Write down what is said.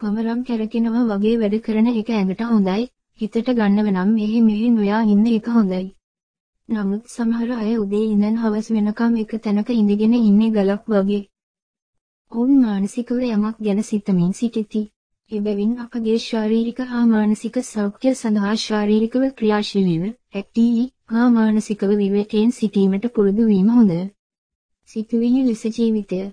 පමරම් කැරකෙනවා වගේ වැඩ කරන එක ඇඟට හොඳයි, හිතට ගන්නව නම් මෙහි මෙහි නොයා ඉන්න එක හොඳයි. නමුත් සමහර අය උදේ ඉඳන් හවස වෙනකම් එක තැනක ඉඳගෙන ඉන්නේ ගලක් වගේ. ඔවුන් මානසිකව යමක් ගැන සිතමින් සිටිති. එබැවින් අපගේ ශාරීරික හා මානසික සෞඛ්‍ය සඳහා ශාරීරිකව ක්‍රියාශීලීව, ඇක්ටීව් හා මානසිකව විවේකයෙන් සිටීමට පුරුදු වීම හොඳය. සිතුවිලි ලෙස ජීවිතය